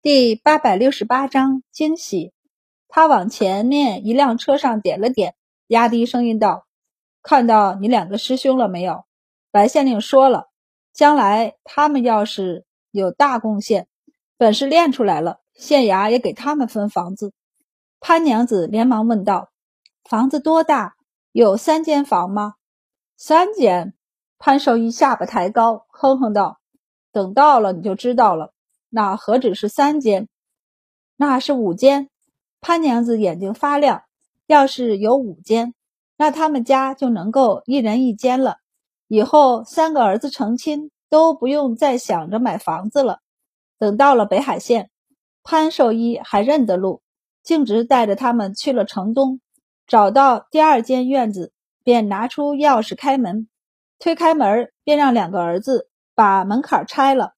第八百六十八章惊喜。他往前面一辆车上点了点，压低声音道：“看到你两个师兄了没有？白县令说了，将来他们要是有大贡献，本事练出来了，县衙也给他们分房子。”潘娘子连忙问道：“房子多大？有三间房吗？”“三间。”潘寿一下巴抬高，哼哼道：“等到了你就知道了。”那何止是三间，那是五间。潘娘子眼睛发亮。要是有五间，那他们家就能够一人一间了。以后三个儿子成亲，都不用再想着买房子了。等到了北海县，潘寿一还认得路，径直带着他们去了城东。找到第二间院子，便拿出钥匙开门，推开门，便让两个儿子把门槛拆了。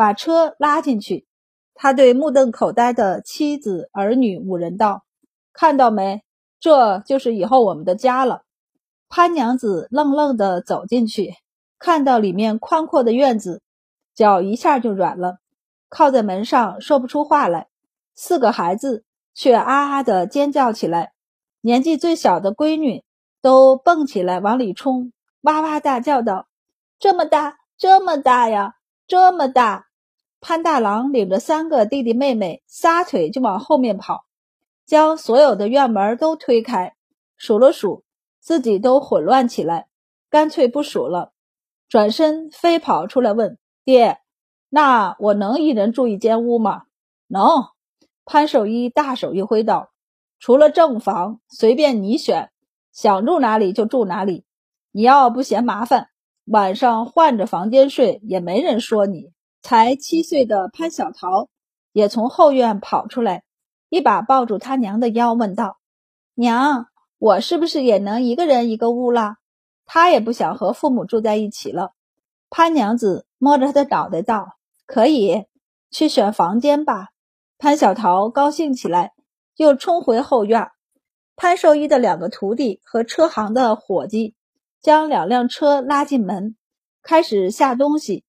把车拉进去，他对目瞪口呆的妻子儿女五人道：“看到没？这就是以后我们的家了。”潘娘子愣愣地走进去，看到里面宽阔的院子，脚一下就软了，靠在门上说不出话来。四个孩子却啊啊地尖叫起来，年纪最小的闺女都蹦起来往里冲，哇哇大叫道：“这么大，这么大呀，这么大！”潘大郎领着三个弟弟妹妹，撒腿就往后面跑，将所有的院门都推开，数了数，自己都混乱起来，干脆不数了，转身飞跑出来问爹：“那我能一人住一间屋吗？”“能。”潘守一大手一挥道：“除了正房，随便你选，想住哪里就住哪里。你要不嫌麻烦，晚上换着房间睡，也没人说你。”才七岁的潘小桃也从后院跑出来，一把抱住他娘的腰，问道：“娘，我是不是也能一个人一个屋了？”他也不想和父母住在一起了。潘娘子摸着他的脑袋道：“可以去选房间吧。”潘小桃高兴起来，又冲回后院。潘寿一的两个徒弟和车行的伙计将两辆车拉进门，开始下东西。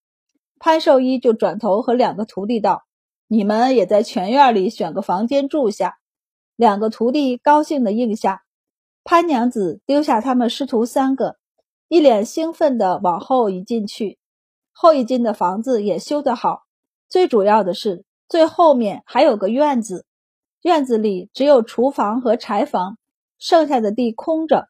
潘寿一就转头和两个徒弟道：“你们也在全院里选个房间住下。”两个徒弟高兴地应下。潘娘子丢下他们师徒三个，一脸兴奋地往后一进去。后一进的房子也修得好，最主要的是最后面还有个院子，院子里只有厨房和柴房，剩下的地空着。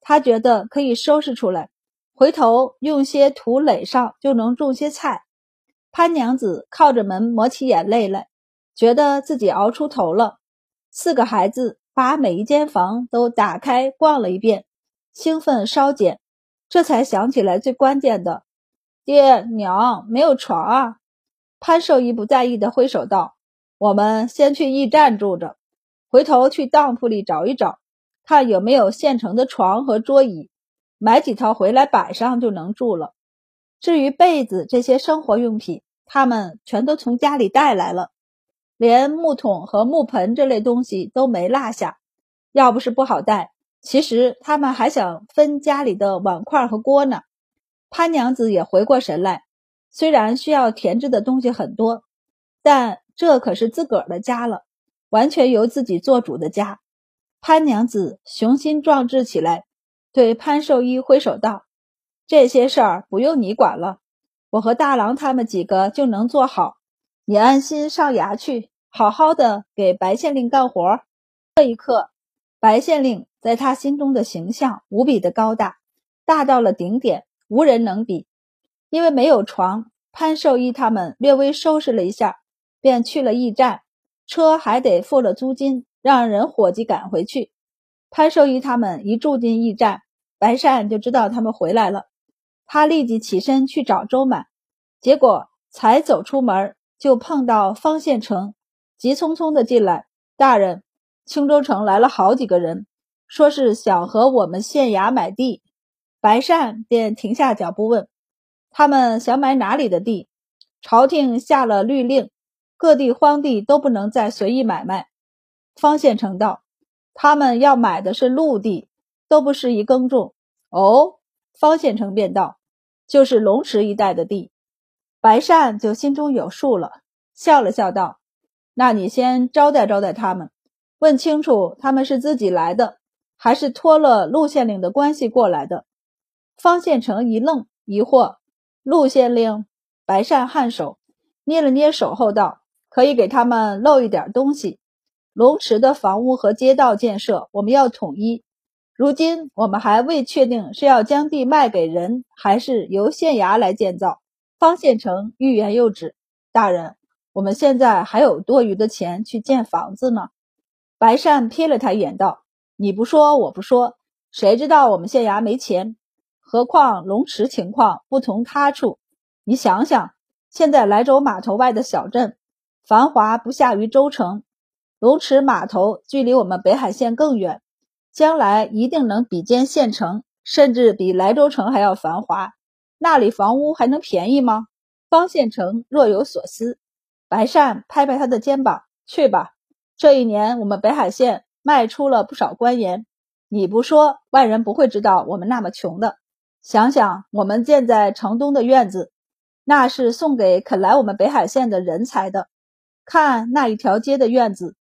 他觉得可以收拾出来，回头用些土垒上就能种些菜。潘娘子靠着门抹起眼泪来，觉得自己熬出头了。四个孩子把每一间房都打开逛了一遍，兴奋稍减，这才想起来最关键的：“爹娘没有床啊！”潘寿一不在意的挥手道：“我们先去驿站住着，回头去当铺里找一找，看有没有现成的床和桌椅，买几套回来摆上就能住了。”至于被子这些生活用品，他们全都从家里带来了，连木桶和木盆这类东西都没落下。要不是不好带，其实他们还想分家里的碗筷和锅呢。潘娘子也回过神来，虽然需要填置的东西很多，但这可是自个儿的家了，完全由自己做主的家。潘娘子雄心壮志起来，对潘寿一挥手道。这些事儿不用你管了，我和大郎他们几个就能做好。你安心上衙去，好好的给白县令干活。这一刻，白县令在他心中的形象无比的高大，大到了顶点，无人能比。因为没有床，潘寿一他们略微收拾了一下，便去了驿站，车还得付了租金，让人伙计赶回去。潘寿一他们一住进驿站，白善就知道他们回来了。他立即起身去找周满，结果才走出门，就碰到方县城，急匆匆的进来。大人，青州城来了好几个人，说是想和我们县衙买地。白善便停下脚步问：“他们想买哪里的地？”朝廷下了律令，各地荒地都不能再随意买卖。方县城道：“他们要买的是陆地，都不适宜耕种。”哦。方县城便道：“就是龙池一带的地。”白善就心中有数了，笑了笑道：“那你先招待招待他们，问清楚他们是自己来的，还是托了陆县令的关系过来的。方县城一愣，疑惑：“陆县令？”白善颔首，捏了捏手后道：“可以给他们露一点东西。龙池的房屋和街道建设，我们要统一。如今我们还未确定是要将地卖给人，还是由县衙来建造。”方县城欲言又止：“大人。”我们现在还有多余的钱去建房子呢。白善瞥了他一眼，道：“你不说，我不说，谁知道我们县衙没钱？何况龙池情况不同他处。你想想，现在莱州码头外的小镇，繁华不下于州城。龙池码头距离我们北海县更远，将来一定能比肩县城，甚至比莱州城还要繁华。那里房屋还能便宜吗？”方县城若有所思。白善拍拍他的肩膀：“去吧，这一年我们北海县卖出了不少官盐。你不说，外人不会知道我们那么穷的。想想我们建在城东的院子，那是送给肯来我们北海县的人才的。看那一条街的院子，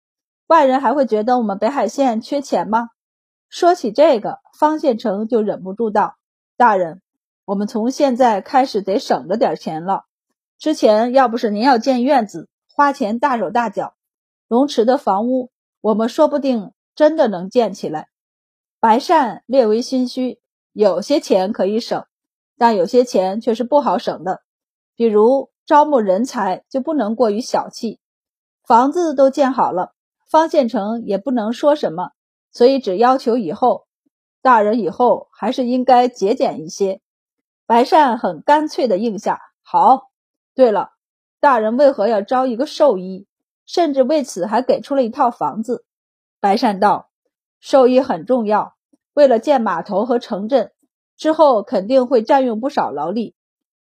外人还会觉得我们北海县缺钱吗？”说起这个，方县城就忍不住道：“大人，我们从现在开始得省着点钱了。”之前要不是您要建院子，花钱大手大脚，龙池的房屋我们说不定真的能建起来。白善略微心虚，有些钱可以省，但有些钱却是不好省的。比如招募人才就不能过于小气。房子都建好了，方县城也不能说什么，所以只要求以后大人以后还是应该节俭一些。白善很干脆的应下，好。对了，大人为何要招一个兽医？甚至为此还给出了一套房子。白善道：“兽医很重要，为了建码头和城镇，之后肯定会占用不少劳力。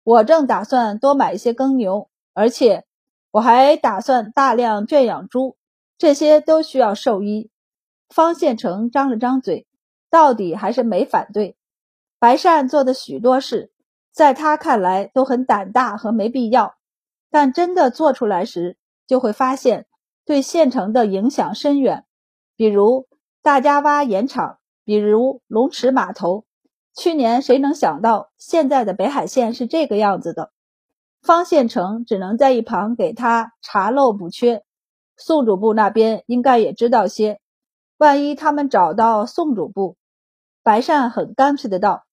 我正打算多买一些耕牛，而且我还打算大量圈养猪，这些都需要兽医。”方县城张了张嘴，到底还是没反对。白善做的许多事。在他看来都很胆大和没必要，但真的做出来时，就会发现对县城的影响深远。比如大家洼盐场，比如龙池码头。去年谁能想到现在的北海县是这个样子的？方县城只能在一旁给他查漏补缺。宋主部那边应该也知道些，万一他们找到宋主簿，白善很干脆的道。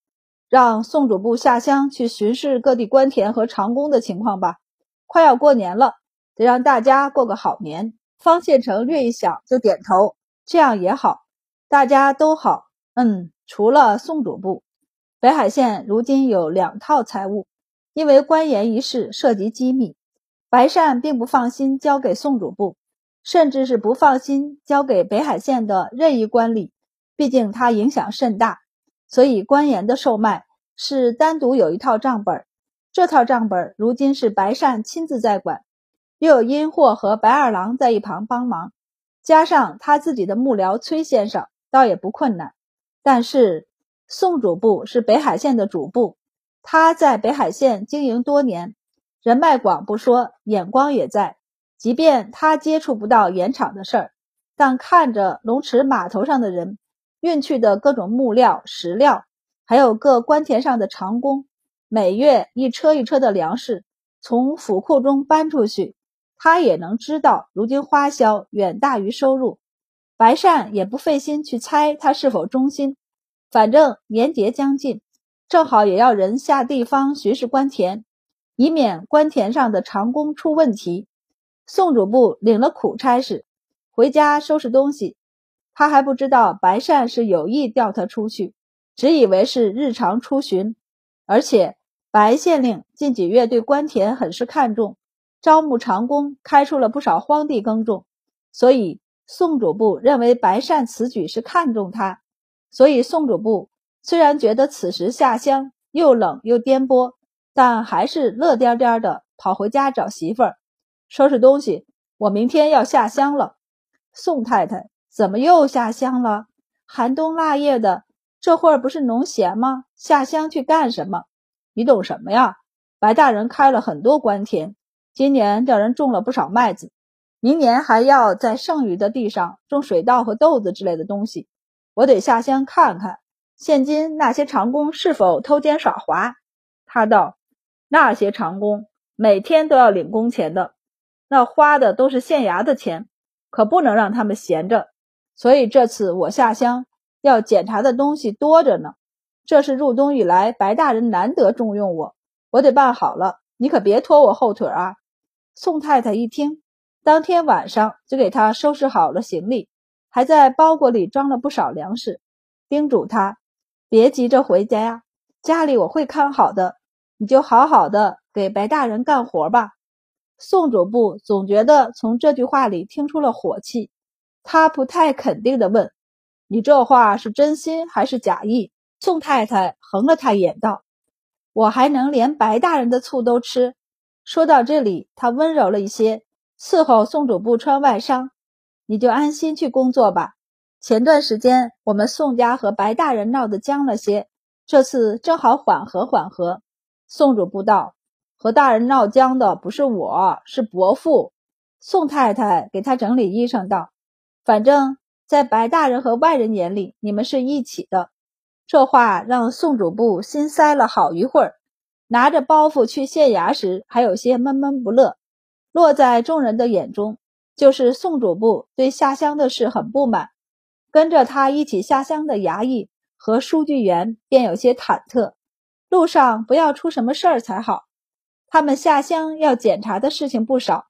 让宋主簿下乡去巡视各地官田和长工的情况吧。快要过年了，得让大家过个好年。方县城略一想，就点头，这样也好，大家都好。嗯，除了宋主簿，北海县如今有两套财务，因为官盐一事涉及机密，白善并不放心交给宋主簿，甚至是不放心交给北海县的任意官吏，毕竟他影响甚大。所以官盐的售卖是单独有一套账本，这套账本如今是白善亲自在管，又有阴货和白二郎在一旁帮忙，加上他自己的幕僚崔先生，倒也不困难。但是宋主簿是北海县的主簿，他在北海县经营多年，人脉广不说，眼光也在。即便他接触不到盐场的事儿，但看着龙池码头上的人。运去的各种木料、石料，还有各官田上的长工，每月一车一车的粮食从府库中搬出去，他也能知道，如今花销远大于收入。白善也不费心去猜他是否忠心，反正年节将近，正好也要人下地方巡视官田，以免官田上的长工出问题。宋主簿领了苦差事，回家收拾东西。他还不知道白善是有意调他出去，只以为是日常出巡。而且白县令近几月对官田很是看重，招募长工，开出了不少荒地耕种。所以宋主簿认为白善此举是看重他。所以宋主簿虽然觉得此时下乡又冷又颠簸，但还是乐颠颠的跑回家找媳妇儿，收拾东西。我明天要下乡了，宋太太。怎么又下乡了？寒冬腊月的，这会儿不是农闲吗？下乡去干什么？你懂什么呀？白大人开了很多官田，今年叫人种了不少麦子，明年还要在剩余的地上种水稻和豆子之类的东西，我得下乡看看，现今那些长工是否偷奸耍滑。他道：“那些长工每天都要领工钱的，那花的都是县衙的钱，可不能让他们闲着。所以这次我下乡要检查的东西多着呢。这是入冬以来白大人难得重用我，我得办好了。你可别拖我后腿啊！”宋太太一听。当天晚上就给他收拾好了行李，还在包裹里装了不少粮食，叮嘱他别急着回家呀，家里我会看好的，你就好好的给白大人干活吧。宋主簿总觉得从这句话里听出了火气，他不太肯定的问：“你这话是真心还是假意？”宋太太横了他一眼道：“我还能连白大人的醋都吃。”说到这里，他温柔了一些。伺候宋主簿穿外裳，你就安心去工作吧。前段时间我们宋家和白大人闹得僵了些，这次正好缓和缓和。宋主簿道：“和大人闹僵的不是我，是伯父。”宋太太给他整理衣裳道：“反正，在白大人和外人眼里，你们是一起的。”这话让宋主簿心塞了好一会儿，拿着包袱去县衙时，还有些闷闷不乐。落在众人的眼中，就是宋主簿对下乡的事很不满，跟着他一起下乡的衙役和书记员便有些忐忑，路上不要出什么事儿才好。他们下乡要检查的事情不少。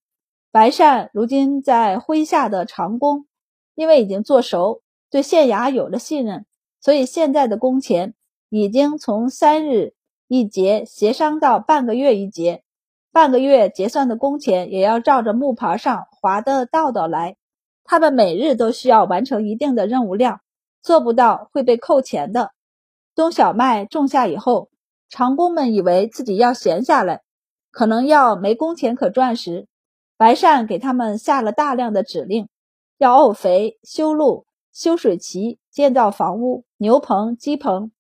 白善如今在麾下的长工，因为已经做熟，对县衙有了信任，所以现在的工钱已经从三日一结协商到半个月一结。半个月结算的工钱也要照着木牌上划的道道来。他们每日都需要完成一定的任务量，做不到会被扣钱的。冬小麦种下以后，长工们以为自己要闲下来，可能要没工钱可赚时，白善给他们下了大量的指令，要沤肥、修路、修水渠、建造房屋、牛棚、鸡棚。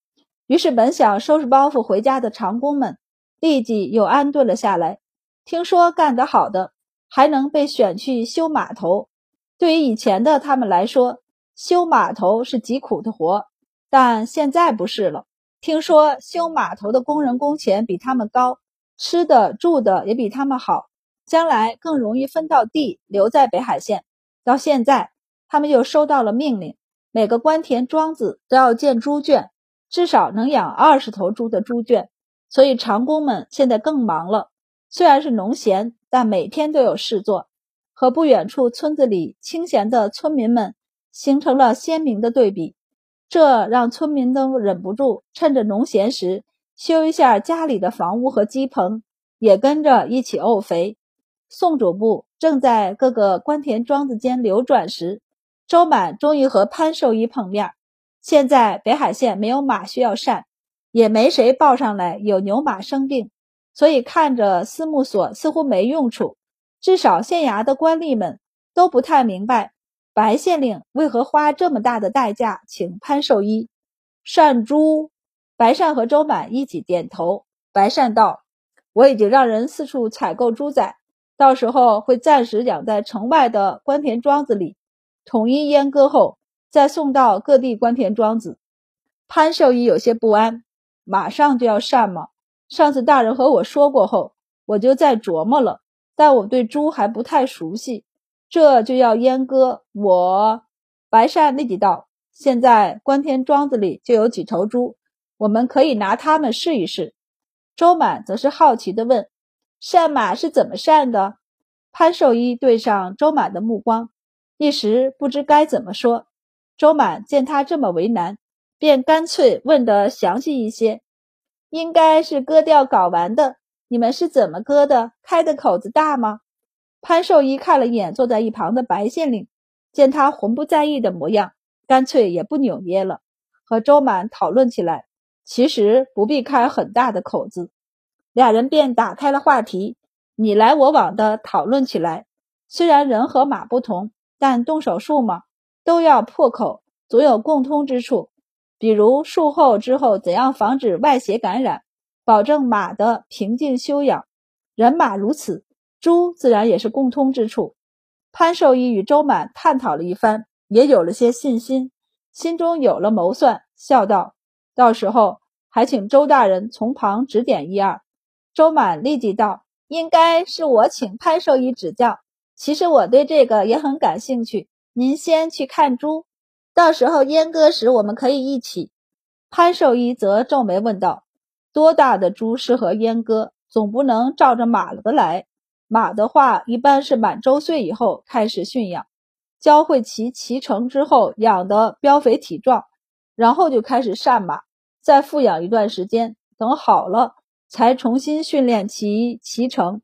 于是本想收拾包袱回家的长工们，立即又安顿了下来。听说干得好的还能被选去修码头，对于以前的他们来说，修码头是极苦的活，但现在不是了。听说修码头的工人工钱比他们高，吃的住的也比他们好，将来更容易分到地，留在北海县。到现在，他们又收到了命令，每个官田庄子都要建猪圈，至少能养二十头猪的猪圈，所以长工们现在更忙了。虽然是农闲，但每天都有事做，和不远处村子里清闲的村民们形成了鲜明的对比。这让村民都忍不住趁着农闲时修一下家里的房屋和鸡棚，也跟着一起沤肥。宋主簿正在各个官田庄子间流转时，周满终于和潘寿一碰面。现在北海县没有马需要善，也没谁报上来有牛马生病。所以看着司木所似乎没用处，至少县衙的官吏们都不太明白白县令为何花这么大的代价请潘寿一善猪。白善和周满一起点头。白善道：“我已经让人四处采购猪仔，到时候会暂时养在城外的官田庄子里，统一阉割后再送到各地官田庄子。”潘寿一有些不安：“马上就要善吗？”上次大人和我说过后，我就在琢磨了，但我对猪还不太熟悉，这就要阉割。我白善立即道：“现在关田庄子里就有几头猪，我们可以拿它们试一试。”周满则是好奇地问：“善马是怎么善的？”潘寿一对上周满的目光，一时不知该怎么说。周满见他这么为难，便干脆问得详细一些。应该是割掉睾丸的，你们是怎么割的？开的口子大吗？潘寿一看了一眼坐在一旁的白县令，见他浑不在意的模样，干脆也不扭捏了，和周满讨论起来。其实不必开很大的口子，俩人便打开了话题，你来我往的讨论起来。虽然人和马不同，但动手术嘛，都要破口，总有共通之处。比如术后之后怎样防止外邪感染，保证马的平静休养，人马如此，猪自然也是共通之处。潘寿医与周满探讨了一番，也有了些信心，心中有了谋算，笑道：“到时候还请周大人从旁指点一二。”周满立即道：“应该是我请潘寿医指教。其实我对这个也很感兴趣。您先去看猪，到时候阉割时我们可以一起。”潘寿医则皱眉问道：“多大的猪适合阉割？总不能照着马的来。马的话，一般是满周岁以后开始驯养，教会其骑乘之后，养得膘肥体壮，然后就开始善马，再复养一段时间，等好了才重新训练其骑乘。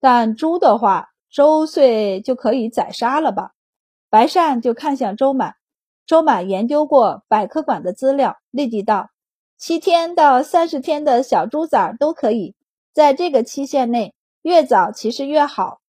但猪的话，周岁就可以宰杀了吧？”白善就看向周满。周满研究过百科馆的资料，立即道：“七天到三十天的小猪崽都可以，在这个期限内，越早其实越好。